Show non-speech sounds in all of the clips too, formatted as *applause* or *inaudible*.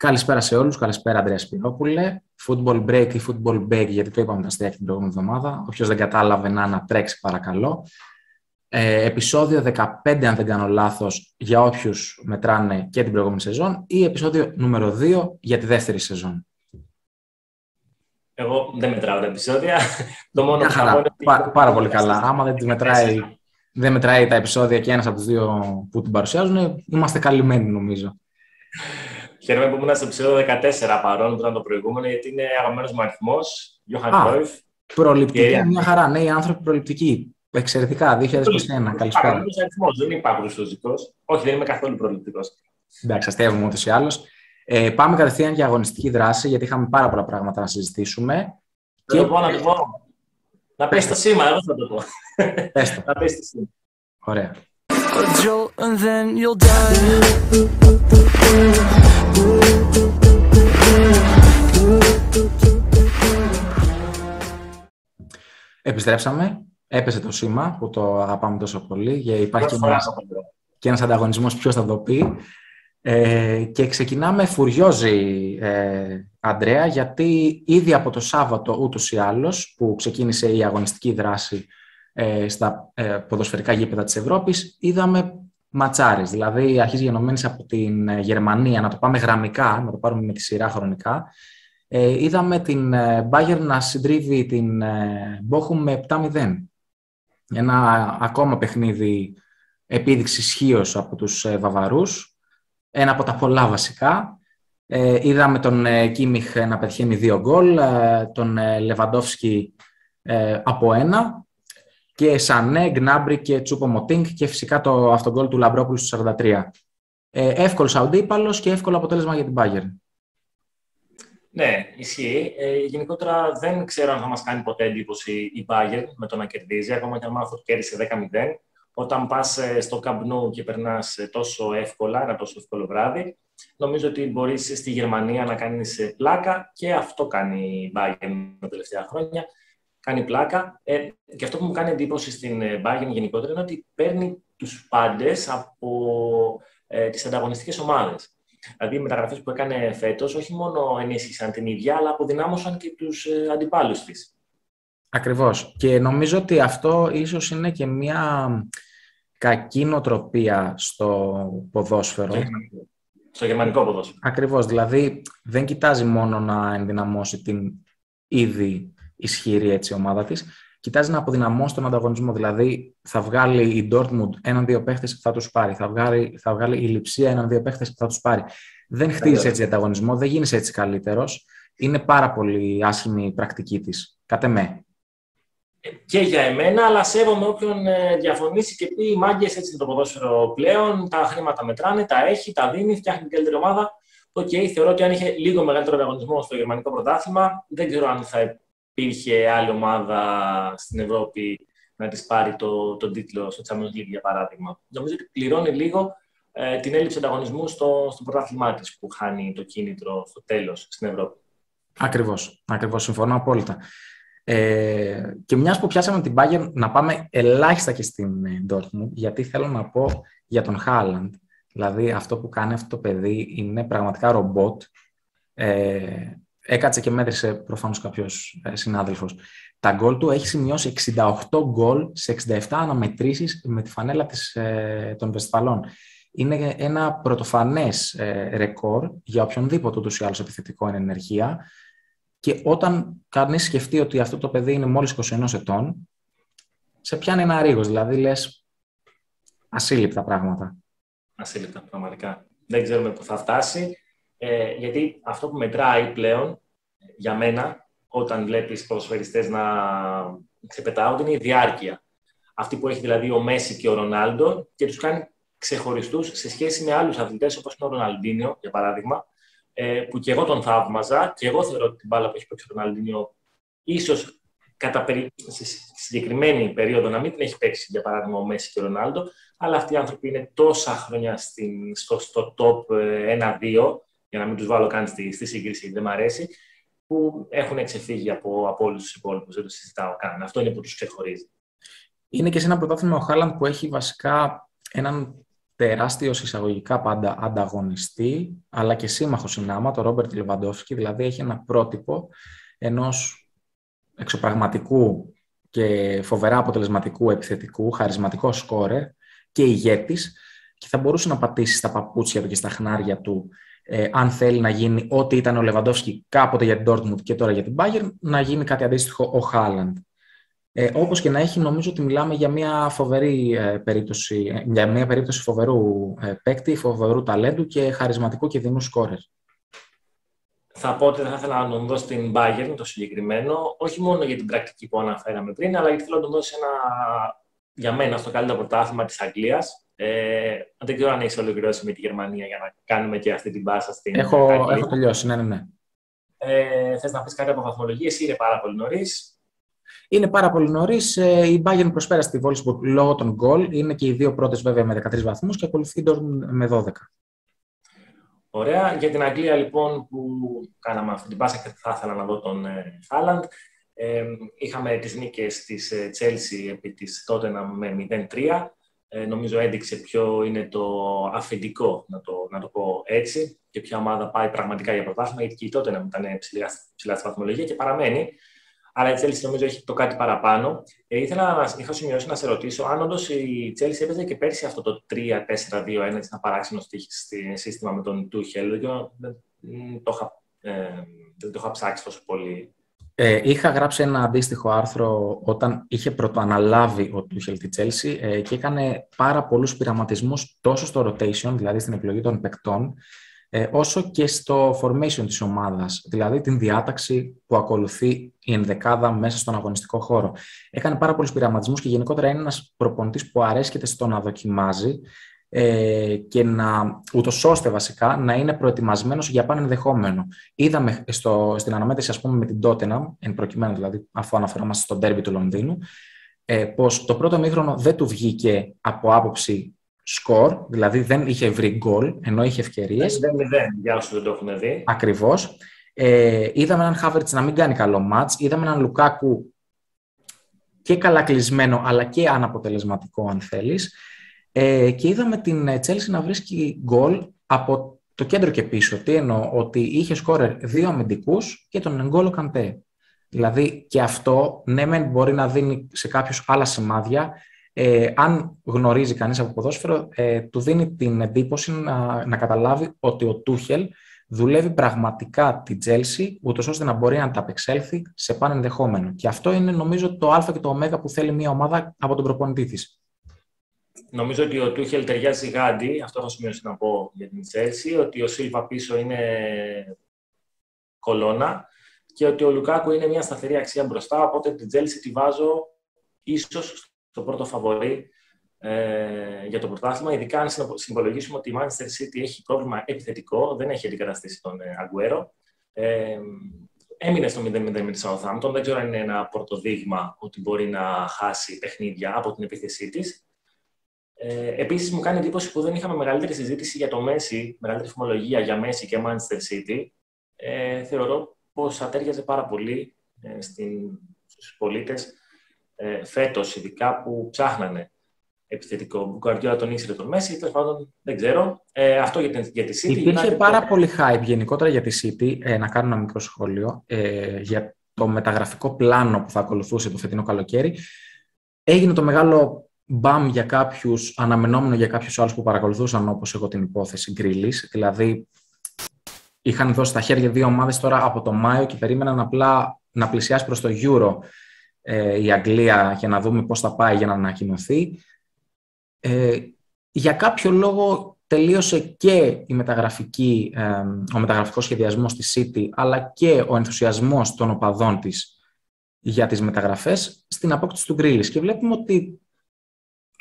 Καλησπέρα σε όλους, καλησπέρα Αντρέα Σπυρόπουλε. Football break ή football break, γιατί το είπαμε τα αστεία την προηγούμενη εβδομάδα. Όποιος δεν κατάλαβε να ανατρέξει παρακαλώ. Ε, επεισόδιο 15, αν δεν κάνω λάθος, για όποιους μετράνε και την προηγούμενη σεζόν ή επεισόδιο νούμερο 2 για τη δεύτερη σεζόν. Εγώ δεν μετράω τα επεισόδια. Το μόνο που χαρά, πά, πάρα πολύ καλά. Άμα δεν, μετράει, δεν μετράει τα επεισόδια και ένας από τους δύο που την παρουσιάζουν, είμαστε καλυμμένοι νομίζω. Χαίρομαι που ήμουν στο επεισόδιο 14 παρόν που ήταν το προηγούμενο, γιατί είναι αγαπημένος μου αριθμός. Γιώχαν Κρόιφ. Προληπτική, και... μια χαρά. Νέοι άνθρωποι προληπτικοί. Εξαιρετικά, 2021. Καλησπέρα. αριθμός, δεν είμαι παγκοσμιωτικό. Όχι, δεν είμαι καθόλου προληπτικός. Εντάξει, αστείευουμε ούτως ή άλλως. Ε, πάμε κατευθείαν για αγωνιστική δράση, γιατί είχαμε πάρα πολλά πράγματα να συζητήσουμε. Και... Να το πω, να το πω. Να πέσει το σήμα, εγώ θα το πω. Πες *laughs* να πέσει το σήμα. Ωραία. Επιστρέψαμε. Έπεσε το σήμα που το αγαπάμε τόσο πολύ. Και υπάρχει και ένας, και ένας ανταγωνισμός ποιος θα το πει. Ε, και ξεκινάμε φουριόζη, ε, Αντρέα, γιατί ήδη από το Σάββατο ούτως ή άλλως που ξεκίνησε η αγωνιστική δράση ε, στα ε, ποδοσφαιρικά γήπεδα της Ευρώπης, είδαμε ματσάρες, δηλαδή αρχίζει γενομένης από την ε, Γερμανία, να το πάμε γραμμικά, να το πάρουμε με τη σειρά χρονικά, ε, είδαμε την Bayern να συντρίβει την Bochum με 7-0. Ένα ακόμα παιχνίδι επίδειξης ισχύως από τους Βαβαρούς, ένα από τα πολλά βασικά. είδαμε τον Κίμιχ να πετυχαίνει δύο γκολ, τον Λεβαντόφσκι από ένα και Σανέ, Γκνάμπρι και Τσούπο Μοτίνκ και φυσικά το αυτογκόλ του Λαμπρόπουλου στο 43. Ε, εύκολος αντίπαλος και εύκολο αποτέλεσμα για την Bayern. Ναι, ισχύει. Ε, γενικότερα δεν ξέρω αν θα μας κάνει ποτέ εντύπωση η Bayern με το να κερδίζει, ακόμα και αν μάθω κέρδισε 10-0. Όταν πας ε, στο Camp Nou και περνάς ε, τόσο εύκολα, ένα τόσο εύκολο βράδυ, νομίζω ότι μπορείς στη Γερμανία να κάνεις πλάκα και αυτό κάνει η Bayern τα τελευταία χρόνια κάνει πλάκα. Ε, και αυτό που μου κάνει εντύπωση στην ε, Bayern γενικότερα είναι ότι παίρνει τους πάντες από ε, τις ανταγωνιστικές ομάδες. Δηλαδή, οι μεταγραφές που έκανε φέτος όχι μόνο ενίσχυσαν την ίδια, αλλά αποδυνάμωσαν και τους ε, αντιπάλους της. Ακριβώς. Και νομίζω ότι αυτό ίσως είναι και μια κακή νοοτροπία στο ποδόσφαιρο. Στο γερμανικό ποδόσφαιρο. Ακριβώς. Δηλαδή, δεν κοιτάζει μόνο να ενδυναμώσει την ήδη ισχυρή έτσι η ομάδα της. Κοιτάζει να αποδυναμώσει τον ανταγωνισμό. Δηλαδή, θα βγάλει η Dortmund έναν-δύο παίχτες, θα τους πάρει. Θα βγάλει, θα βγάλει η Λιψία έναν-δύο παίχτες, θα τους πάρει. Δεν χτίζεις έτσι ανταγωνισμό, δεν γίνεις έτσι καλύτερος. Είναι πάρα πολύ άσχημη η πρακτική της. Κατ' εμέ. Και για εμένα, αλλά σέβομαι όποιον ε, διαφωνήσει και πει: Μάγκες, έτσι είναι το ποδόσφαιρο πλέον. Τα χρήματα μετράνε, τα έχει, τα δίνει, φτιάχνει την καλύτερη ομάδα. OK, okay, θεωρώ ότι αν είχε λίγο μεγαλύτερο ανταγωνισμό στο γερμανικό πρωτάθλημα, δεν ξέρω αν θα υπήρχε άλλη ομάδα στην Ευρώπη να της πάρει το, τον τίτλο στο Champions League, για παράδειγμα. Νομίζω ότι πληρώνει λίγο ε, την έλλειψη ανταγωνισμού στο, στο πρωτάθλημά της που χάνει το κίνητρο στο τέλος στην Ευρώπη. Ακριβώς, ακριβώς, συμφωνώ απόλυτα. Ε, και μιας που πιάσαμε την Bayern να πάμε ελάχιστα και στην ε, Dortmund, γιατί θέλω να πω για τον Χάλαντ. Δηλαδή αυτό που κάνει αυτό το παιδί είναι πραγματικά ρομπότ. Ε, Έκατσε και μέτρησε προφανώς κάποιος ε, συνάδελφος. Τα γκολ του έχει σημειώσει 68 γκολ σε 67 αναμετρήσεις με τη φανέλα της, ε, των Βεσφαλών. Είναι ένα πρωτοφανές ε, ρεκόρ για οποιονδήποτε ούτως ή άλλως επιθετικό εν ενεργεία. Και όταν κανείς σκεφτεί ότι αυτό το παιδί είναι μόλις 21 ετών, σε πιάνει ένα ρίγος. Δηλαδή λες ασύλληπτα πράγματα. Ασύλληπτα, πραγματικά. Δεν ξέρουμε πού θα φτάσει. Ε, γιατί αυτό που μετράει πλέον για μένα, όταν βλέπεις ποδοσφαιριστές να ξεπετάονται, είναι η διάρκεια. Αυτή που έχει δηλαδή ο Μέση και ο Ρονάλντο και τους κάνει ξεχωριστούς σε σχέση με άλλους αθλητές όπως είναι ο Ροναλντίνιο, για παράδειγμα, ε, που και εγώ τον θαύμαζα και εγώ θεωρώ ότι την μπάλα που έχει παίξει ο Ροναλντίνιο ίσως κατά περι... σε συγκεκριμένη περίοδο να μην την έχει παίξει, για παράδειγμα, ο Μέση και ο Ρονάλντο, αλλά αυτοί οι άνθρωποι είναι τόσα χρόνια στην, στο, στο top 1-2, ε, για να μην τους βάλω καν στη, στη σύγκριση, δεν μ' αρέσει, που έχουν ξεφύγει από, από όλους τους υπόλοιπους. Δεν το συζητάω καν. Αυτό είναι που τους ξεχωρίζει. Είναι και σε ένα πρωτάθλημα ο Χάλαντ που έχει βασικά έναν τεράστιο εισαγωγικά πάντα ανταγωνιστή, αλλά και σύμμαχο συνάμα, το Ρόμπερτ Λεβαντόφσκι, δηλαδή έχει ένα πρότυπο ενός εξωπραγματικού και φοβερά αποτελεσματικού επιθετικού, χαρισματικό σκόρερ και ηγέτης και θα μπορούσε να πατήσει στα παπούτσια του και στα χνάρια του ε, αν θέλει να γίνει ό,τι ήταν ο Λεβαντόφσκι κάποτε για την Dortmund και τώρα για την Bayern, να γίνει κάτι αντίστοιχο ο Χάλαντ. Ε, όπως και να έχει, νομίζω ότι μιλάμε για μια φοβερή ε, περίπτωση, ε, για μια περίπτωση φοβερού ε, παίκτη, φοβερού ταλέντου και χαρισματικού και δίνου σκόρερ. Θα πω ότι θα ήθελα να τον δώσω στην Bayern το συγκεκριμένο, όχι μόνο για την πρακτική που αναφέραμε πριν, αλλά γιατί θέλω να τον δώσω ένα, για μένα, στο καλύτερο πρωτάθλημα της Αγγλίας. Ε, δεν ξέρω αν έχεις ολοκληρώσει με τη Γερμανία για να κάνουμε και αυτή την πάσα στην Έχω, έχω τελειώσει, ναι, ναι, ναι. Ε, θες να πεις κάτι από βαθμολογίες ή είναι πάρα πολύ νωρίς; Είναι πάρα πολύ νωρίς. Ε, η Bayern προσπέρασε τη Wolfsburg λόγω των γκολ. Είναι και οι δύο πρώτες βέβαια με 13 βαθμούς και ακολουθεί η Dortmund με 12. Ωραία. Για την Αγγλία λοιπόν που κάναμε αυτή την πάσα και θα ήθελα να δω τον Χάλαντ. Ε, είχαμε τις νίκες της Chelsea επί της Tottenham με 0-3. Ε, νομίζω έδειξε ποιο είναι το αφεντικό, να το, να το πω έτσι, και ποια ομάδα πάει πραγματικά για πρωτάθλημα, γιατί και η Tottenham ήταν ψηλά, ψηλά στη βαθμολογία και παραμένει. Αλλά η Chelsea νομίζω έχει το κάτι παραπάνω. Ε, ήθελα να είχα σημειώσει να σε ρωτήσω αν όντως η Chelsea έπαιζε και πέρσι αυτό το 3-4-2-1, έτσι ένα παράξενο σύστημα με τον Tuchel. Δεν το είχα, ε, δεν το είχα ψάξει τόσο πολύ. Ε, είχα γράψει ένα αντίστοιχο άρθρο όταν είχε πρωτοαναλάβει ο Tuchel τη Chelsea ε, και έκανε πάρα πολλούς πειραματισμούς τόσο στο rotation, δηλαδή στην επιλογή των παικτών, ε, όσο και στο formation της ομάδας, δηλαδή την διάταξη που ακολουθεί η ενδεκάδα μέσα στον αγωνιστικό χώρο. Έκανε πάρα πολλούς πειραματισμούς και γενικότερα είναι ένας προπονητής που αρέσκεται στο να δοκιμάζει ε, και να, ούτως ώστε βασικά να είναι προετοιμασμένος για πάνω ενδεχόμενο. Είδαμε στο, στην αναμέτρηση ας πούμε με την Tottenham, εν προκειμένου δηλαδή αφού αναφερόμαστε στο ντέρμπι του Λονδίνου, ε, πως το πρώτο μήχρονο δεν του βγήκε από άποψη σκορ, δηλαδή δεν είχε βρει γκολ, ενώ είχε ευκαιρίες. Δεν δεν, για όσους δεν το έχουν δει. Ακριβώς. Ε, είδαμε έναν Χάβερτ να μην κάνει καλό μάτς. Είδαμε έναν Λουκάκου και καλά κλεισμένο, αλλά και αναποτελεσματικό, αν θέλεις. Ε, και είδαμε την Τσέλση να βρίσκει γκολ από το κέντρο και πίσω. Τι εννοώ, ότι είχε σκόρερ δύο αμυντικούς και τον Εγκόλο Καντέ. Δηλαδή και αυτό, ναι, μεν μπορεί να δίνει σε κάποιους άλλα σημάδια, ε, αν γνωρίζει κανείς από ποδόσφαιρο, ε, του δίνει την εντύπωση να, να καταλάβει ότι ο Τούχελ δουλεύει πραγματικά την Τσέλσι, ούτως ώστε να μπορεί να ανταπεξέλθει σε παν ενδεχόμενο. Και αυτό είναι νομίζω το α και το ω που θέλει μια ομάδα από τον προπονητή της. Νομίζω ότι ο Τούχελ ταιριάζει γάντι, αυτό έχω σημειώσει να πω για την Τσέλσι, ότι ο Σίλβα πίσω είναι κολόνα και ότι ο Λουκάκου είναι μια σταθερή αξία μπροστά, οπότε την Τσέλσι τη βάζω ίσως το πρώτο φαβορή ε, για το πρωτάθλημα, ειδικά αν συμπολογίσουμε ότι η Manchester City έχει πρόβλημα επιθετικό, δεν έχει αντικαταστήσει τον Αγκουέρο. Ε, έμεινε στο 0-0 με τη Southampton. Δεν ξέρω αν είναι ένα πρωτοδείγμα ότι μπορεί να χάσει παιχνίδια από την επίθεσή της. Ε, Επίσης, μου κάνει εντύπωση που δεν είχαμε μεγαλύτερη συζήτηση για το Messi, μεγαλύτερη φημολογία για Messi και Manchester City. Ε, θεωρώ πως θα τέριαζε πάρα πολύ ε, στους πολίτες ε, φέτος, ειδικά που ψάχνανε επιθετικό. Ο Γκουαρδιόλα τον ήξερε τον Μέση, τέλος πάντων δεν ξέρω. Ε, αυτό για, την, για τη City. Υπήρχε πάρα πολύ hype γενικότερα για τη City. Ε, να κάνω ένα μικρό σχόλιο ε, για το μεταγραφικό πλάνο που θα ακολουθούσε το φετινό καλοκαίρι. Έγινε το μεγάλο μπαμ για κάποιους, αναμενόμενο για κάποιους άλλους που παρακολουθούσαν, όπως εγώ την υπόθεση Γκρίλης. Δηλαδή, είχαν δώσει τα χέρια δύο ομάδες τώρα από το Μάιο και περίμεναν απλά να πλησιάσει προς το Euro ε, η Αγγλία για να δούμε πώς θα πάει για να ανακοινωθεί. Ε, για κάποιο λόγο τελείωσε και η μεταγραφική, ε, ο μεταγραφικός σχεδιασμός της City, αλλά και ο ενθουσιασμός των οπαδών της για τις μεταγραφές στην απόκτηση του Γκρίλης. Και βλέπουμε ότι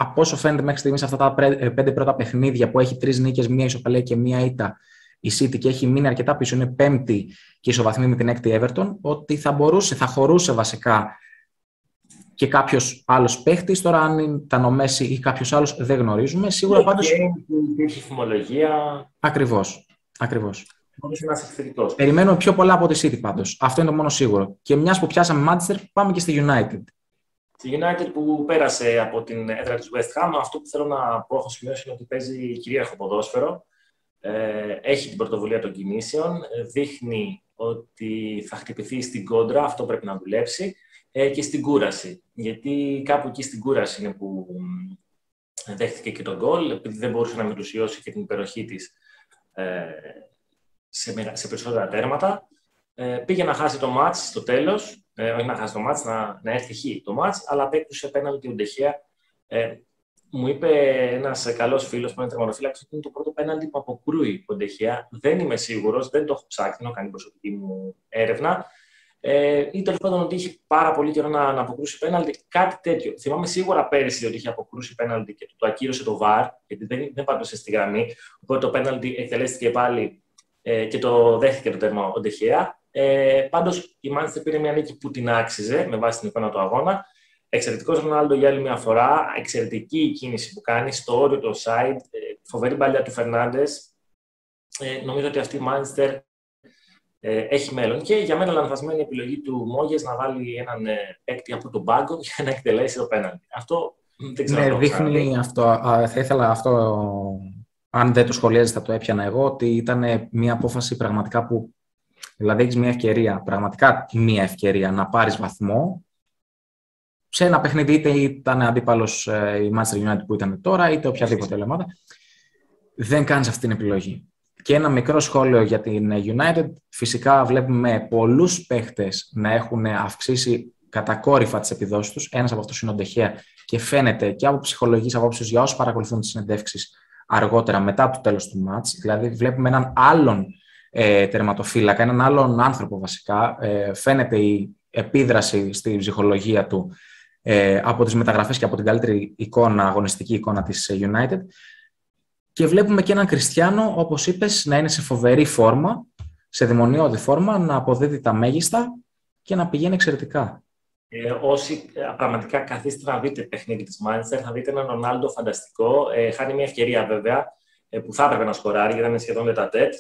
από όσο φαίνεται μέχρι στιγμής αυτά τα ε, πέντε πρώτα παιχνίδια που έχει τρεις νίκες, μία ισοπαλία και μία ήττα η City και έχει μείνει αρκετά πίσω, είναι πέμπτη και ισοβαθμή με την έκτη Everton, ότι θα μπορούσε, θα χωρούσε βασικά και κάποιος άλλος παίχτης. Τώρα, αν ήταν ο Μέση ή κάποιος άλλος, δεν γνωρίζουμε. Σίγουρα πάντω. Υπήρχε φημολογία. Ακριβώς. Ακριβώς. Περιμένουμε πιο πολλά από τη City πάντως. Αυτό είναι το μόνο σίγουρο. Και μιας που πιάσαμε Manchester, πάμε και στη United. Στη United που πέρασε από την έδρα της West Ham, αυτό που θέλω να πω, έχω σημειώσει, είναι ότι παίζει κυρίαρχο ποδόσφαιρο. Ε, έχει την πρωτοβουλία των κινήσεων, δείχνει ότι θα χτυπηθεί στην κόντρα, αυτό πρέπει να δουλέψει, ε, και στην κούραση. Γιατί κάπου εκεί στην κούραση είναι που δέχτηκε και τον γκολ, επειδή δεν μπορούσε να μετουσιώσει και την υπεροχή της ε, σε, σε περισσότερα τέρματα. Ε, πήγε να χάσει το μάτς στο τέλος, ε, όχι να χάσει το μάτς, να, να έρθει χει το μάτς, αλλά απέκτησε πέναλτι ο Ντεχέα. Ε, μου είπε ένας καλός φίλος που είναι τερματοφύλακα ότι είναι το πρώτο πέναλτι που αποκρούει ο Ντεχέα. Δεν είμαι σίγουρος, δεν το έχω ψάξει, δεν έχω κάνει προσωπική μου έρευνα. Ε, ή τέλος πάντων ότι είχε πάρα πολύ καιρό να, να αποκρούσει πέναλτι, κάτι τέτοιο. Θυμάμαι σίγουρα πέρυσι ότι είχε αποκρούσει πέναλτι και το ακύρωσε το VAR, γιατί δεν, δεν πάντωσε στη γραμμή. Οπότε το πέναλτι εκτελέστηκε πάλι ε, και το δέχτηκε το τέρμα ο Ντεχέα. Ε, Πάντως η Μάντσεστερ πήρε μια νίκη που την άξιζε με βάση την εικόνα του αγώνα. Εξαιρετικός Ρονάλντο για άλλη μια φορά. Εξαιρετική η κίνηση που κάνει στο όριο του side. Ε, φοβερή παλιά του Φερνάντες. Ε, νομίζω ότι αυτή η Μάντσεστερ ε, έχει μέλλον. Και για μένα λανθασμένη επιλογή του Μόγες να βάλει έναν ε, παίκτη από τον πάγκο *laughs* για να εκτελέσει το πέναντι. Αυτό δεν ξέρω. Ναι, δείχνει αυτό. θα ήθελα αυτό αν δεν το σχολιάζεις θα το έπιανα εγώ, ότι ήταν μια απόφαση πραγματικά που. Δηλαδή, έχεις μια ευκαιρία, πραγματικά μια ευκαιρία να πάρεις βαθμό σε ένα παιχνίδι, είτε ήταν αντίπαλος ε, η Manchester United που ήταν τώρα, είτε οποιαδήποτε άλλη ομάδα. Δεν κάνεις αυτή την επιλογή. Και ένα μικρό σχόλιο για την United. Φυσικά βλέπουμε πολλούς παίχτες να έχουν αυξήσει κατακόρυφα τις επιδόσεις τους. Ένας από αυτούς είναι ο Ντεχέα και φαίνεται και από ψυχολογικής απόψεως για όσους παρακολουθούν τις συνεντεύξεις αργότερα μετά το τέλος του μάτς. Δηλαδή βλέπουμε έναν άλλον ε, τερματοφύλακα, έναν άλλον άνθρωπο βασικά. Ε, φαίνεται η επίδραση στη ψυχολογία του ε, από τις μεταγραφές και από την καλύτερη εικόνα, αγωνιστική εικόνα της United. Και βλέπουμε και έναν Κριστιανό, όπως είπες, να είναι σε φοβερή φόρμα, σε δαιμονιώδη φόρμα, να αποδίδει τα μέγιστα και να πηγαίνει εξαιρετικά. Ε, όσοι ε, πραγματικά καθίστε να δείτε παιχνίδι της Μάντσεστερ, θα δείτε έναν Ρονάλντο φανταστικό. Ε, χάνει μια ευκαιρία βέβαια ε, που θα έπρεπε να σκοράρει, γιατί ήταν σχεδόν τετατέτ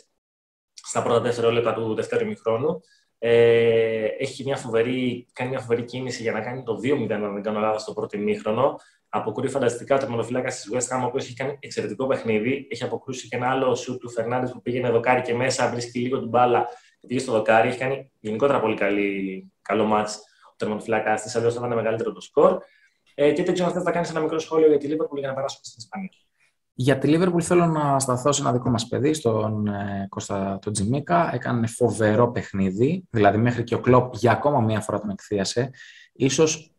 στα πρώτα δευτερόλεπτα του δεύτερου ημιχρόνου. Ε, έχει μια φοβερή, κάνει μια φοβερή κίνηση για να κάνει το 2-0, αν δεν κάνω λάθος, στο πρώτο ημίχρονο. Αποκρούει φανταστικά το τερματοφυλάκα της West Ham, ο οποίος έχει κάνει εξαιρετικό παιχνίδι. Έχει αποκρούσει και ένα άλλο σου του Φερνάνδη που πήγαινε δοκάρι και μέσα, βρίσκει λίγο την μπάλα και πήγε στο δοκάρι. Έχει κάνει γενικότερα πολύ καλή, καλό μάτς τερματοφυλάκα της, αλλιώς θα ήταν μεγαλύτερο το σκορ. Ε, και δεν ξέρω αν θε να κάνεις ένα μικρό σχόλιο για τη Λίβερπουλ για να περάσουμε στην Ισπανία. Για τη Λίβερπουλ θέλω να σταθώ σε ένα δικό μας παιδί, στον ε, Κώστα τον Τζιμίκα. Έκανε φοβερό παιχνίδι, δηλαδή μέχρι και ο Κλόπ για ακόμα μία φορά τον εκθίασε. Ίσως,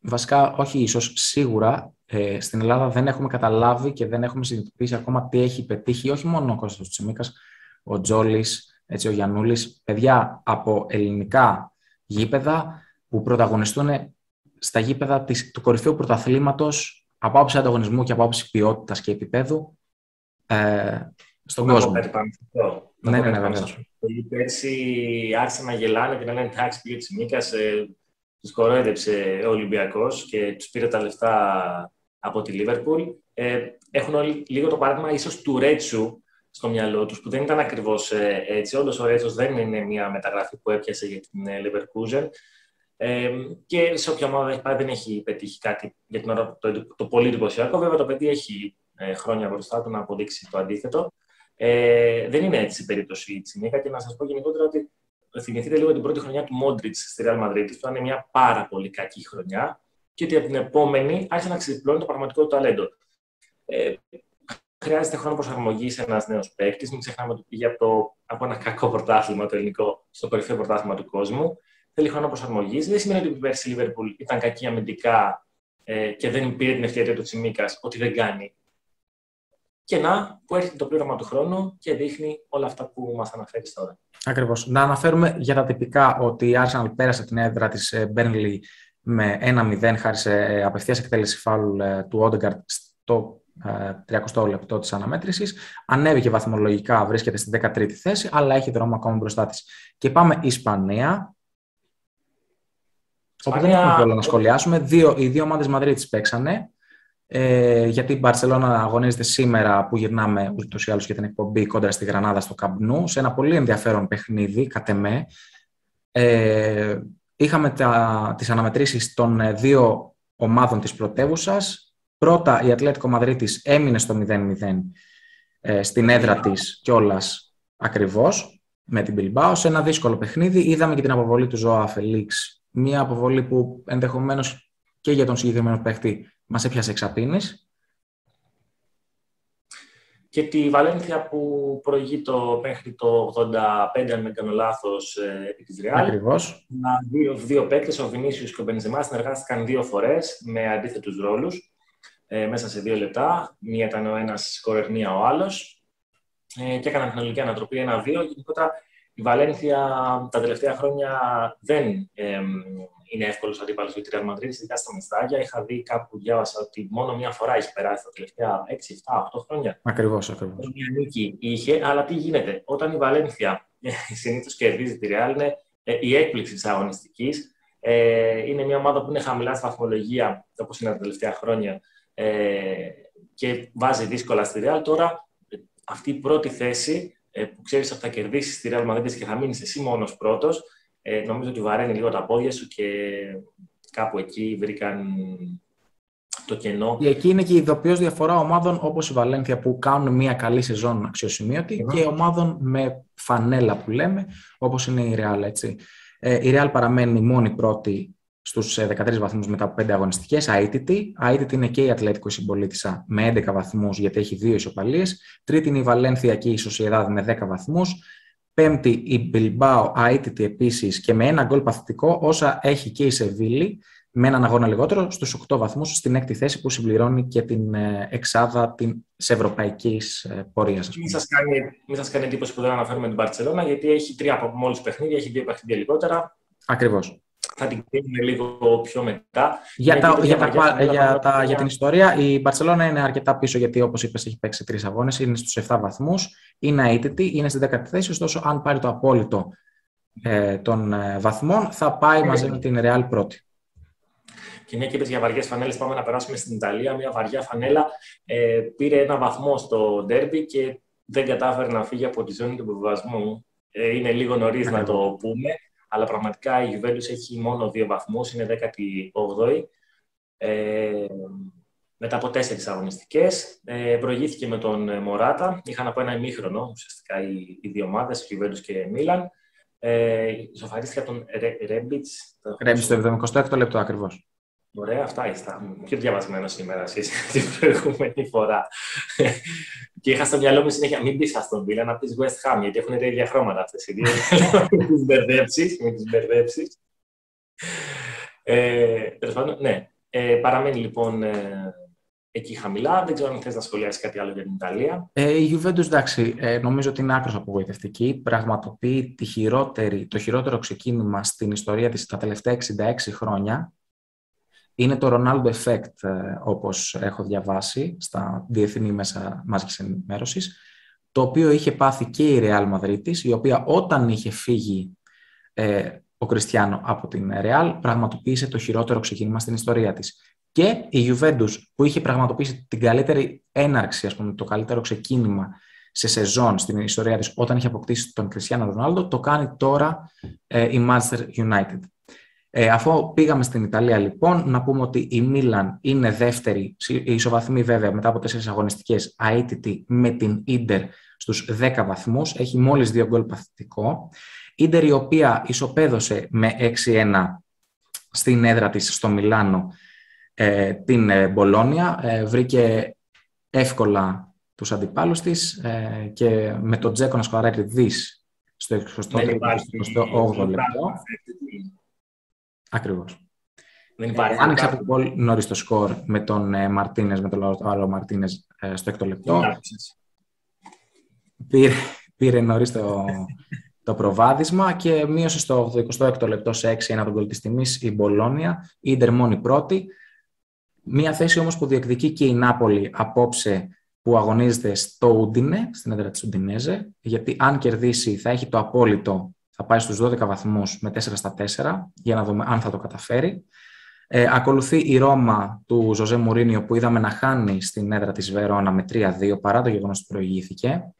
βασικά όχι ίσως, σίγουρα ε, στην Ελλάδα δεν έχουμε καταλάβει και δεν έχουμε συνειδητοποιήσει ακόμα τι έχει πετύχει όχι μόνο ο Κώστας Τζιμίκας, ο Τζόλης, έτσι, ο Γιαννούλης, παιδιά από ελληνικά γήπεδα που πρωταγωνιστούν στα γήπεδα της, του κορυφαίου πρωταθλήματος από άποψη ανταγωνισμού και από άποψη ποιότητας και επίπεδου ε, στον να κόσμο. Κάτι πάνω ναι, ναι, ναι, ναι, Πέρσι άρχισαν να γελάνε και να λένε εντάξει πήγε της Μίκας, ε, τους κορόιδεψε ο Ολυμπιακός και τους πήρε τα λεφτά από τη Λίβερπουλ. Ε, έχουν όλοι λίγο το παράδειγμα ίσως του Ρέτσου στο μυαλό τους, που δεν ήταν ακριβώς ε, έτσι. Όντως ο Ρέτσος δεν είναι μια μεταγραφή που έπιασε για την ε, Leverkusen. Ε, και σε όποια ομάδα έχει πάει δεν έχει πετύχει κάτι για την ώρα το, το, το πολύ εντυπωσιακό. Βέβαια το παιδί έχει ε, χρόνια μπροστά του να αποδείξει το αντίθετο. Ε, δεν είναι έτσι η περίπτωση τη Νίκα και να σας πω γενικότερα ότι θυμηθείτε λίγο την πρώτη χρονιά του Μόντριτς στη Real Madrid. που ήταν μια πάρα πολύ κακή χρονιά και ότι από την επόμενη άρχισε να ξεπλώνει το πραγματικό του ταλέντο. Ε, χρειάζεται χρόνο προσαρμογής σε ένας νέος παίκτης. Μην ξεχνάμε ότι πήγε από, από ένα κακό πρωτάθλημα το ελληνικό στο κορυφαίο πρωτάθλημα του κόσμου θέλει χρόνο προσαρμογής. Δεν σημαίνει ότι πέρσι η Λίβερπουλ ήταν κακή αμυντικά ε, και δεν πήρε την ευκαιρία του Τσιμίκας ότι δεν κάνει. Και να, που έρχεται το πλήρωμα του χρόνου και δείχνει όλα αυτά που μας αναφέρεις τώρα. Ακριβώς. Να αναφέρουμε για τα τυπικά ότι η Arsenal πέρασε την έδρα της Burnley με 1-0 χάρη σε ε, απευθείας εκτέλεση φάουλ ε, του Όντεγκαρτ στο 30 λεπτό της αναμέτρησης. Ανέβηκε βαθμολογικά, βρίσκεται στην 13η θέση, αλλά έχει δρόμο ακόμα μπροστά της. Και πάμε Ισπανία. Όπου δεν έχουμε πολλά να σχολιάσουμε. Δύο, οι δύο ομάδες Μαδρίτης παίξανε. Ε, γιατί η Μπαρσελόνα αγωνίζεται σήμερα που γυρνάμε ούτως ή άλλως για την εκπομπή κόντρα στη Γρανάδα στο Καμπνού, σε ένα πολύ ενδιαφέρον παιχνίδι, κατ' εμέ. Ε, είχαμε τα, τις αναμετρήσεις των ε, δύο ομάδων της πρωτεύουσας. Πρώτα η Ατλέτικο Μαδρίτης έμεινε στο 0-0 ε, στην έδρα της κιόλας ακριβώς με την Bilbao. Σε ένα δύσκολο παιχνίδι είδαμε και την αποβολή του Ζωά Φελίξ. Μια αποβολή που ενδεχομένως και για τον συγκεκριμένο παίχτη μας έπιασε εξαπίνης και τη Βαλένθια που προηγεί το μέχρι το 85, αν δεν κάνω λάθος, ε, επί της Ρεάλ. Ακριβώς. Δύο, δύο παίκτες, ο Βινίσιος και ο Μπενζεμάς, συνεργάστηκαν δύο φορές με αντίθετους ρόλους ε, μέσα σε δύο λεπτά. Μία ήταν ο ένας κορερνία ο άλλος. Ε, και έκαναν την ολική ανατροπή ένα-δύο. Γενικότερα η Βαλένθια τα τελευταία χρόνια δεν ε, είναι εύκολος αντίπαλος για τη Real Madrid, ειδικά στα μεστάγια. Είχα δει κάπου, διάβασα ότι μόνο μία φορά έχει περάσει τα τελευταία 6, 7, 8 χρόνια. Ακριβώς, ακριβώς. Μία νίκη είχε, αλλά τι γίνεται. Όταν η Βαλένθια συνήθως κερδίζει τη Real, είναι ε, η έκπληξη της αγωνιστικής. Ε, είναι μια ομάδα που είναι χαμηλά στη βαθμολογία, όπως είναι τα τελευταία χρόνια, ε, και βάζει δύσκολα στη Real. Τώρα, αυτή η πρώτη θέση ε, που ξέρεις ότι θα κερδίσεις τη Real Madrid και θα μείνεις εσύ μόνος πρώτος, ε, νομίζω ότι βαραίνει λίγο τα πόδια σου και κάπου εκεί βρήκαν το κενό. Και εκεί είναι και η ειδοποιώς διαφορά ομάδων όπως η Βαλένθια που κάνουν μια καλή σεζόν αξιοσημείωτη και ομάδων με φανέλα που λέμε, όπως είναι η Real. Έτσι. Ε, η Real παραμένει μόνη πρώτη στους 13 ε, βαθμούς μετά από 5 αγωνιστικές, αίτητη. Αίτητη είναι και η Ατλέτικο Συμπολίτησα με 11 βαθμούς γιατί έχει δύο ισοπαλίες. Τρίτη είναι η Βαλένθια και η Σοσιεδάδη με 10 βαθμούς. Πέμπτη η Bilbao αίτητη επίσης και με ένα γκολ παθητικό, όσα έχει και η Σεβίλη με έναν αγώνα λιγότερο στους 8 βαθμούς στην έκτη θέση που συμπληρώνει και την ε, εξάδα της ευρωπαϊκής ε, πορείας. Μην σας κάνει, σας κάνει εντύπωση που δεν αναφέρουμε την Παρσελόνα, γιατί έχει τρία από μόλις παιχνίδια, έχει δύο παιχνίδια λιγότερα. Ακριβώς θα την κρίνουμε λίγο πιο μετά. Για, τα, για, τα, για, τα, για την ιστορία, η Μπαρσελόνα είναι αρκετά πίσω γιατί όπως είπες έχει παίξει τρεις αγώνες, είναι στους 7 βαθμούς, είναι αίτητη, είναι στην 10η θέση, ωστόσο αν πάρει το απόλυτο ε, των ε, βαθμών θα πάει μαζί με την Real πρώτη. Και μια και είπες για βαριές φανέλες, πάμε να περάσουμε στην Ιταλία. Μια βαριά φανέλα ε, πήρε ένα βαθμό στο ντέρμπι και δεν κατάφερε να φύγει από τη ζώνη του επιβιβασμού. Ε, είναι λίγο νωρίς να το πούμε αλλά πραγματικά η Juventus έχει μόνο δύο βαθμούς, είναι 18η. Ε, μετά από τέσσερις αγωνιστικές. Ε, προηγήθηκε με τον ε, Μωράτα. Είχαν από ένα ημίχρονο ουσιαστικά οι, οι δύο ομάδες, Juventus και Μίλαν. Ε, Ισοφαρίστηκε από τον Ρέμπιτς. Ρέμπιτς το 76ο λεπτό ακριβώς. Ωραία, αυτά είστε. Πιο διαβασμένος σήμερα εσείς *laughs* την προηγούμενη φορά. *laughs* και είχα στο μυαλό μου συνέχεια μην πεις Aston Villa, να πεις West Ham, γιατί έχουν τα ίδια χρώματα αυτές οι δύο. *laughs* με τις μπερδέψεις. Με τις μπερδέψεις. Ε, Τέλος πάντων, ναι. Ε, παραμένει λοιπόν ε, εκεί χαμηλά. Δεν ξέρω αν θες να σχολιάσεις κάτι άλλο για την Ιταλία. Ε, η Juventus, εντάξει, ε, νομίζω ότι είναι άκρος απογοητευτική. Πραγματοποιεί τη χειρότερη, το χειρότερο ξεκίνημα στην ιστορία της τα τελευταία 66 χρόνια είναι το Ronaldo Effect, ε, όπως έχω διαβάσει στα διεθνή μέσα μάζικης ενημέρωσης, το οποίο είχε πάθει και η Real Madrid, η οποία όταν είχε φύγει ε, ο Κριστιανό από την Real, πραγματοποίησε το χειρότερο ξεκίνημα στην ιστορία της. Και η Juventus, που είχε πραγματοποιήσει την καλύτερη έναρξη, ας πούμε, το καλύτερο ξεκίνημα σε σεζόν στην ιστορία της, όταν είχε αποκτήσει τον Κριστιανό Ρονάλντο, το κάνει τώρα ε, η Manchester United. Ε, αφού πήγαμε στην Ιταλία λοιπόν, να πούμε ότι η Μίλαν είναι δεύτερη, η ισοβαθμή βέβαια μετά από τέσσερις αγωνιστικές, αίτητη με την Ίντερ στους 10 βαθμούς, έχει μόλις δύο γκολ παθητικό. Ίντερ η οποία ισοπαίδωσε με 6-1 στην έδρα της στο Μιλάνο ε, την ε, Μπολόνια, ε, βρήκε εύκολα τους αντιπάλους της ε, και με τον Τζέκο να σκοράρει δις στο 28ο λεπτό. Ακριβώς. Δεν υπάρχει. Άνοιξε από πολύ νωρίς το σκορ με τον ε, Μαρτίνες, με τον άλλο Μαρτίνες ε, στο έκτο λεπτό. Πήρε, πήρε νωρίς το, το προβάδισμα και μείωσε στο 26ο λεπτό σε 6 ένα τον κολ της τιμής η Μπολόνια, η Ιντερ μόνη πρώτη. Μία θέση όμως που διεκδικεί και η Νάπολη απόψε που αγωνίζεται στο Ούντινε, στην έδρα της Ουντινέζε, γιατί αν κερδίσει θα έχει το απόλυτο θα πάει στους 12 βαθμούς με 4 στα 4 για να δούμε αν θα το καταφέρει. Ε, ακολουθεί η Ρώμα του Ζωζέ Μουρίνιο που είδαμε να χάνει στην έδρα της Βερόνα με 3-2 παρά το γεγονός ότι προηγήθηκε.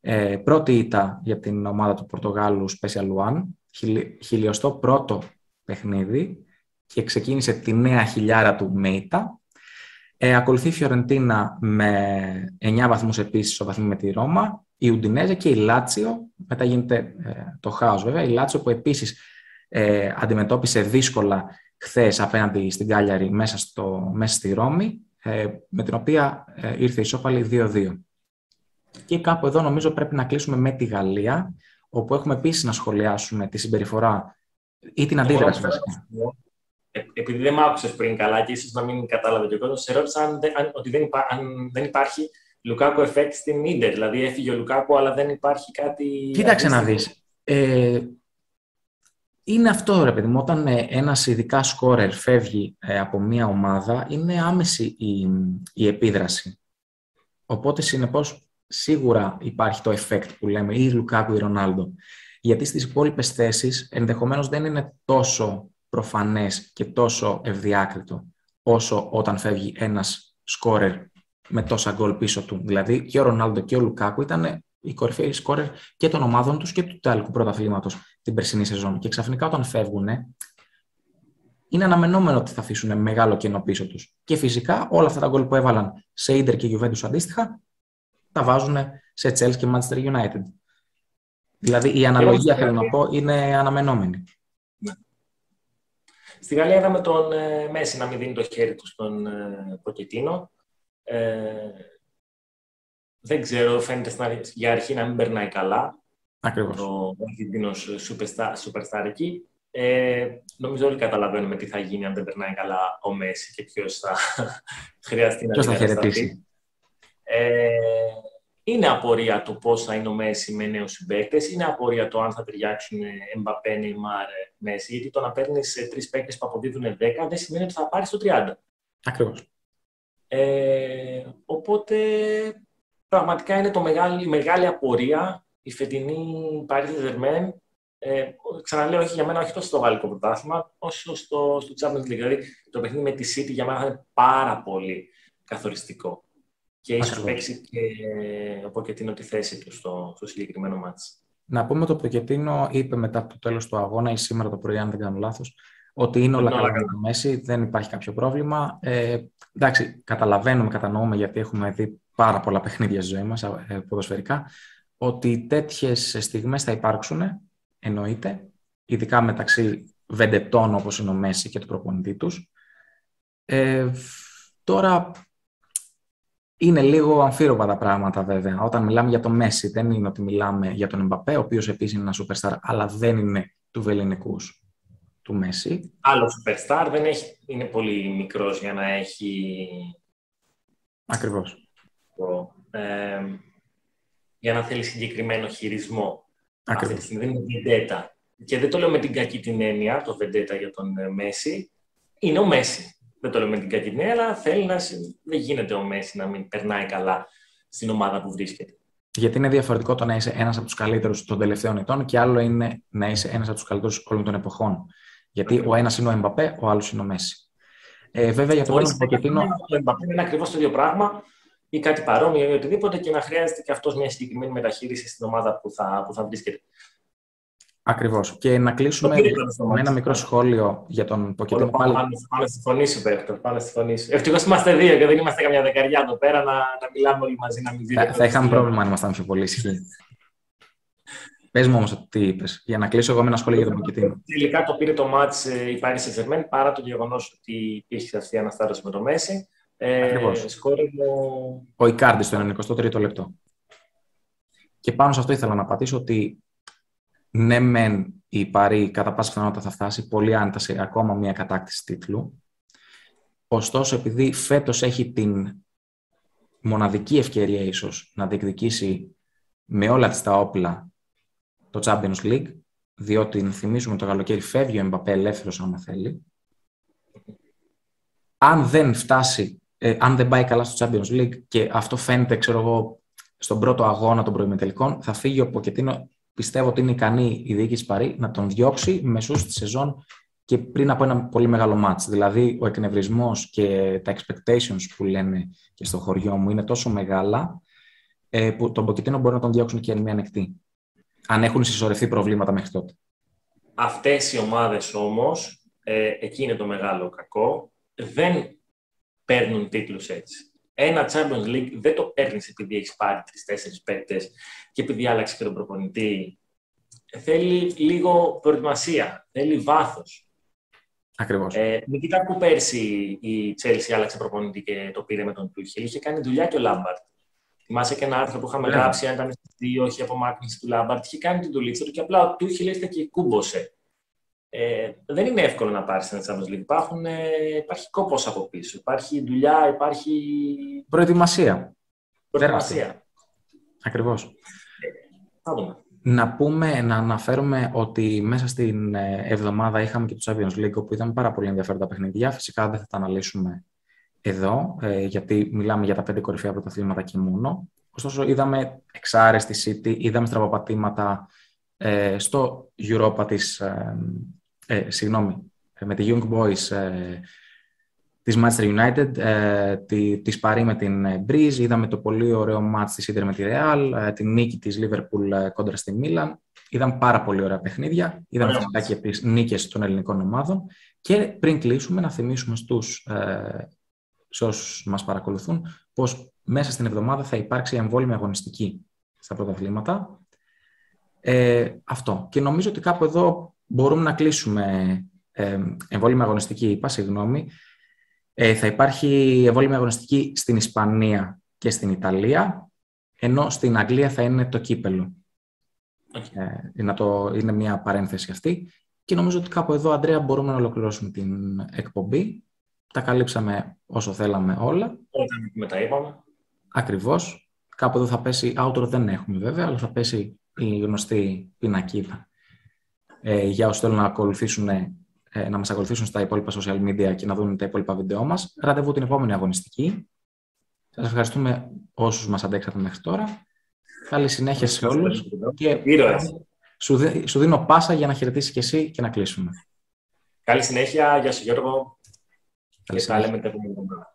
Ε, πρώτη ήττα για την ομάδα του Πορτογάλου Special One, χιλιοστό πρώτο παιχνίδι και ξεκίνησε τη νέα χιλιάρα του Μέιτα. Ε, ακολουθεί η Φιωρεντίνα με 9 βαθμούς επίσης στο βαθμό με τη Ρώμα, η Ουντινέζε και η Λάτσιο. Μετά γίνεται ε, το χάος βέβαια. Η Λάτσιο που επίσης ε, αντιμετώπισε δύσκολα χθες απέναντι στην Κάλιαρη μέσα, στο, μέσα στη Ρώμη, ε, με την οποία ε, ήρθε η Σόπαλη 2-2. Και κάπου εδώ νομίζω πρέπει να κλείσουμε με τη Γαλλία, όπου έχουμε επίσης να σχολιάσουμε τη συμπεριφορά ή την αντίδραση βασικά. Ε, επειδή δεν μ' άκουσες πριν καλά και ίσως να μην κατάλαβε και ο κόσμος, σε ρώτησα αν, ότι δεν, υπά, αν δεν υπάρχει Λουκάκου effect στην Ιντερ. Δηλαδή έφυγε ο Λουκάκου, αλλά δεν υπάρχει κάτι. Κοίταξε να δεις. Ε, είναι αυτό, ρε παιδί μου, όταν ε, ένας ειδικά σκόρερ φεύγει ε, από μια ομάδα, είναι άμεση η, η επίδραση. Οπότε, συνεπώς, σίγουρα υπάρχει το effect που λέμε, ή Λουκάκου ή Ρονάλντο. Γιατί στις υπόλοιπες θέσεις ενδεχομένως δεν είναι τόσο προφανές και τόσο ευδιάκριτο όσο όταν φεύγει ένας σκόρερ με τόσα γκολ πίσω του. Δηλαδή και ο Ρονάλντο και ο Λουκάκου ήταν οι κορυφαίοι σκόρερ και των ομάδων τους και του Ιταλικού πρωταθλήματος την περσινή σεζόν. Και ξαφνικά όταν φεύγουν, είναι αναμενόμενο ότι θα αφήσουν μεγάλο κενό πίσω τους. Και φυσικά όλα αυτά τα γκολ που έβαλαν σε Ιντερ και Juventus αντίστοιχα, τα βάζουν σε Chelsea και Manchester United. Δηλαδή η αναλογία, θέλω να πω, είναι αναμενόμενη. Ναι. Στη Γαλλία είδαμε τον ε, Μέση να μην δίνει το χέρι του στον ε, Ποκετίνο. Ε, δεν ξέρω, φαίνεται για αρχή να μην περνάει καλά. Ακριβώς. Ο Αργεντίνος superstar, εκεί. Ε, νομίζω όλοι καταλαβαίνουμε τι θα γίνει αν δεν περνάει καλά ο Μέση και ποιος θα *laughs* χρειαστεί να ποιος θα χαιρετήσει. Ε, είναι απορία του πώς θα είναι ο Μέση με νέους συμπαίκτες. Είναι απορία το αν θα ταιριάξουν Εμπαπέ, Νεϊμάρ, Μέση. Γιατί το να παίρνεις τρεις παίκτες που αποδίδουν 10 δεν σημαίνει ότι θα πάρεις το 30. Ακριβώς. Ε, οπότε πραγματικά είναι το μεγάλη, η μεγάλη απορία η φετινή Paris Saint-Germain. Ε, ξαναλέω, όχι για μένα, όχι τόσο στο γαλλικό πρωτάθλημα, όσο στο, στο Champions League. Δηλαδή, το παιχνίδι με τη City για μένα θα είναι πάρα πολύ καθοριστικό. Και ίσως παίξει και ο Ποκετίνο τη θέση του στο, στο συγκεκριμένο μάτς. Να πούμε ότι ο Ποκετίνο είπε μετά από το τέλος του αγώνα ή σήμερα το πρωί, αν δεν κάνω λάθος, ότι είναι όλα καλά με το Μέση, δεν υπάρχει κάποιο πρόβλημα. Ε, εντάξει, καταλαβαίνουμε, κατανοούμε γιατί έχουμε δει πάρα πολλά παιχνίδια στη ζωή μας ε, ποδοσφαιρικά, ότι τέτοιες στιγμές θα υπάρξουν, εννοείται, ειδικά μεταξύ βεντετών όπως είναι ο Μέση και του προπονητή τους. Ε, τώρα είναι λίγο αμφίροπα τα πράγματα βέβαια. Όταν μιλάμε για το Μέση δεν είναι ότι μιλάμε για τον Εμπαπέ, ο οποίος επίσης είναι ένα superstar, αλλά δεν είναι του βεληνικούς του Μέση. Άλλο superstar δεν έχει, είναι πολύ μικρός για να έχει... Ακριβώς για να θέλει συγκεκριμένο χειρισμό. Αυτή τη στιγμή δεν είναι βεντέτα. Και δεν το λέω με την κακή την έννοια, το βεντέτα για τον ε, Μέση. Είναι ο Μέση. Δεν το λέω με την κακή την έννοια, αλλά θέλει να. Δεν γίνεται ο Μέση να μην περνάει καλά στην ομάδα που βρίσκεται. Γιατί είναι διαφορετικό το να είσαι ένας από τους καλύτερους των τελευταίων ετών και άλλο είναι να είσαι ένας από τους καλύτερους όλων των εποχών. Γιατί ο ένας είναι ο Εμπαπέ, ο άλλος είναι ο Μέση. Ε, βέβαια για το μέλλον του Ο Εμπαπέ είναι ακριβώς το ίδιο πράγμα ή κάτι παρόμοιο ή οτιδήποτε και να χρειάζεται και αυτός μια συγκεκριμένη μεταχείριση στην ομάδα που θα, που θα βρίσκεται. Ακριβώς. Και να κλείσουμε με ένα μικρό σχόλιο για τον Ποκετίνο. Πάλι... Πάμε, πάμε στη φωνή σου, Πέχτο. Πάμε στη φωνή σου. Ευτυχώς είμαστε δύο και δεν είμαστε καμιά δεκαριά εδώ πέρα να, να μιλάμε όλοι μαζί, να μην Θα, θα είχαμε πρόβλημα αν ήμασταν πιο πολύ ισχυροί. Πες μου όμως τι είπες, για να κλείσω εγώ με ένα σχόλιο για τον Ποκετίνο. Τελικά το πήρε το μάτς ε, η Πάρη Σετζερμέν παρά το γεγονός ότι υπήρχε αυτή η αναστάτωση με το Μέση. Ε, Ο Ικάρντι στο 93ο λεπτό. Και πάνω σε αυτό ήθελα να πατήσω ότι ναι, μεν η Παρή κατά πάσα πιθανότητα θα φτάσει πολύ άνετα σε ακόμα μια κατάκτηση τίτλου. Ωστόσο, επειδή φέτος έχει την μοναδική ευκαιρία ίσως να διεκδικήσει με όλα τις τα όπλα το Champions League, διότι θυμίζουμε το καλοκαίρι φεύγει ο Εμπαπέ ελεύθερος άμα θέλει. Αν δεν φτάσει ε, αν δεν πάει καλά στο Champions League και αυτό φαίνεται, ξέρω εγώ, στον πρώτο αγώνα των προημετελικών, θα φύγει ο Ποκετίνο. Πιστεύω ότι είναι ικανή η διοίκηση Παρή να τον διώξει μεσούς της σεζόν και πριν από ένα πολύ μεγάλο match. Δηλαδή, ο εκνευρισμός και τα expectations που λένε και στο χωριό μου είναι τόσο μεγάλα ε, που τον Ποκετίνο μπορεί να τον διώξουν και μια ανοιχτή. Αν έχουν συσσωρευτεί προβλήματα μέχρι τότε. Αυτές οι ομάδες όμως ε, εκεί είναι το μεγάλο κακό, δεν παίρνουν τίτλους έτσι. Ένα Champions League δεν το παίρνεις επειδή έχεις πάρει τρει-τέσσερι παίκτες και επειδή άλλαξε και τον προπονητή. Θέλει λίγο προετοιμασία, θέλει βάθος. Ακριβώς. Ε, μην κοιτά που πέρσι η Chelsea άλλαξε προπονητή και το πήρε με τον Τούχελ. Είχε κάνει δουλειά και ο Λάμπαρτ. Θυμάσαι και ένα άρθρο που είχαμε yeah. γράψει, αν ήταν στη όχι απομάκρυνση του Λάμπαρτ. Είχε κάνει την δουλίτσα του και απλά ο Τούχελ ήρθε και κούμπωσε. Ε, δεν είναι εύκολο να πάρεις ένα Champions League. Υπάρχουν, ε, υπάρχει κόπος από πίσω. Υπάρχει δουλειά, υπάρχει. Προετοιμασία. Προετοιμασία. Ακριβώς. θα δούμε. Να πούμε, να αναφέρουμε ότι μέσα στην ε, εβδομάδα είχαμε και το Champions League, όπου ήταν πάρα πολύ ενδιαφέροντα παιχνίδια. Φυσικά δεν θα τα αναλύσουμε εδώ, ε, γιατί μιλάμε για τα πέντε κορυφαία πρωταθλήματα και μόνο. Ωστόσο, είδαμε εξάρεστη City, είδαμε στραβοπατήματα ε, στο Europa της, ε, ε, συγγνώμη, ε, με τη Young Boys ε, της Manchester United, ε, τη, της Παρή με την Breeze, είδαμε το πολύ ωραίο μάτς της Inter με τη Real, ε, την νίκη της Liverpool κόντρα στη Milan. Είδαμε πάρα πολύ ωραία παιχνίδια, είδαμε φυσικά και τις νίκες των ελληνικών ομάδων και πριν κλείσουμε να θυμίσουμε στους, ε, σε όσους μας παρακολουθούν πως μέσα στην εβδομάδα θα υπάρξει εμβόλυμη αγωνιστική στα πρωταθλήματα. Ε, αυτό. Και νομίζω ότι κάπου εδώ μπορούμε να κλείσουμε ε, εμβόλυμη αγωνιστική, είπα, συγγνώμη. Ε, θα υπάρχει εμβόλυμη αγωνιστική στην Ισπανία και στην Ιταλία, ενώ στην Αγγλία θα είναι το κύπελο. Ε, είναι, το, είναι μια παρένθεση αυτή. Και νομίζω ότι κάπου εδώ, Αντρέα, μπορούμε να ολοκληρώσουμε την εκπομπή. Τα καλύψαμε όσο θέλαμε όλα. Όταν με τα είπαμε. Ακριβώς. Κάπου εδώ θα πέσει, outro δεν έχουμε βέβαια, αλλά θα πέσει η γνωστή πινακίδα ε, για όσους θέλουν να, ακολουθήσουν, ε, να μας ακολουθήσουν στα υπόλοιπα social media και να δουν τα υπόλοιπα βίντεό μας. Ραντεβού την επόμενη αγωνιστική. Σας ευχαριστούμε όσους μας αντέξατε μέχρι τώρα. Καλή συνέχεια σε όλους. Και σου, σου δίνω πάσα για να χαιρετήσεις και εσύ και να κλείσουμε. Καλή συνέχεια. Γεια σου Γιώργο. Καλή και συνέχεια. τα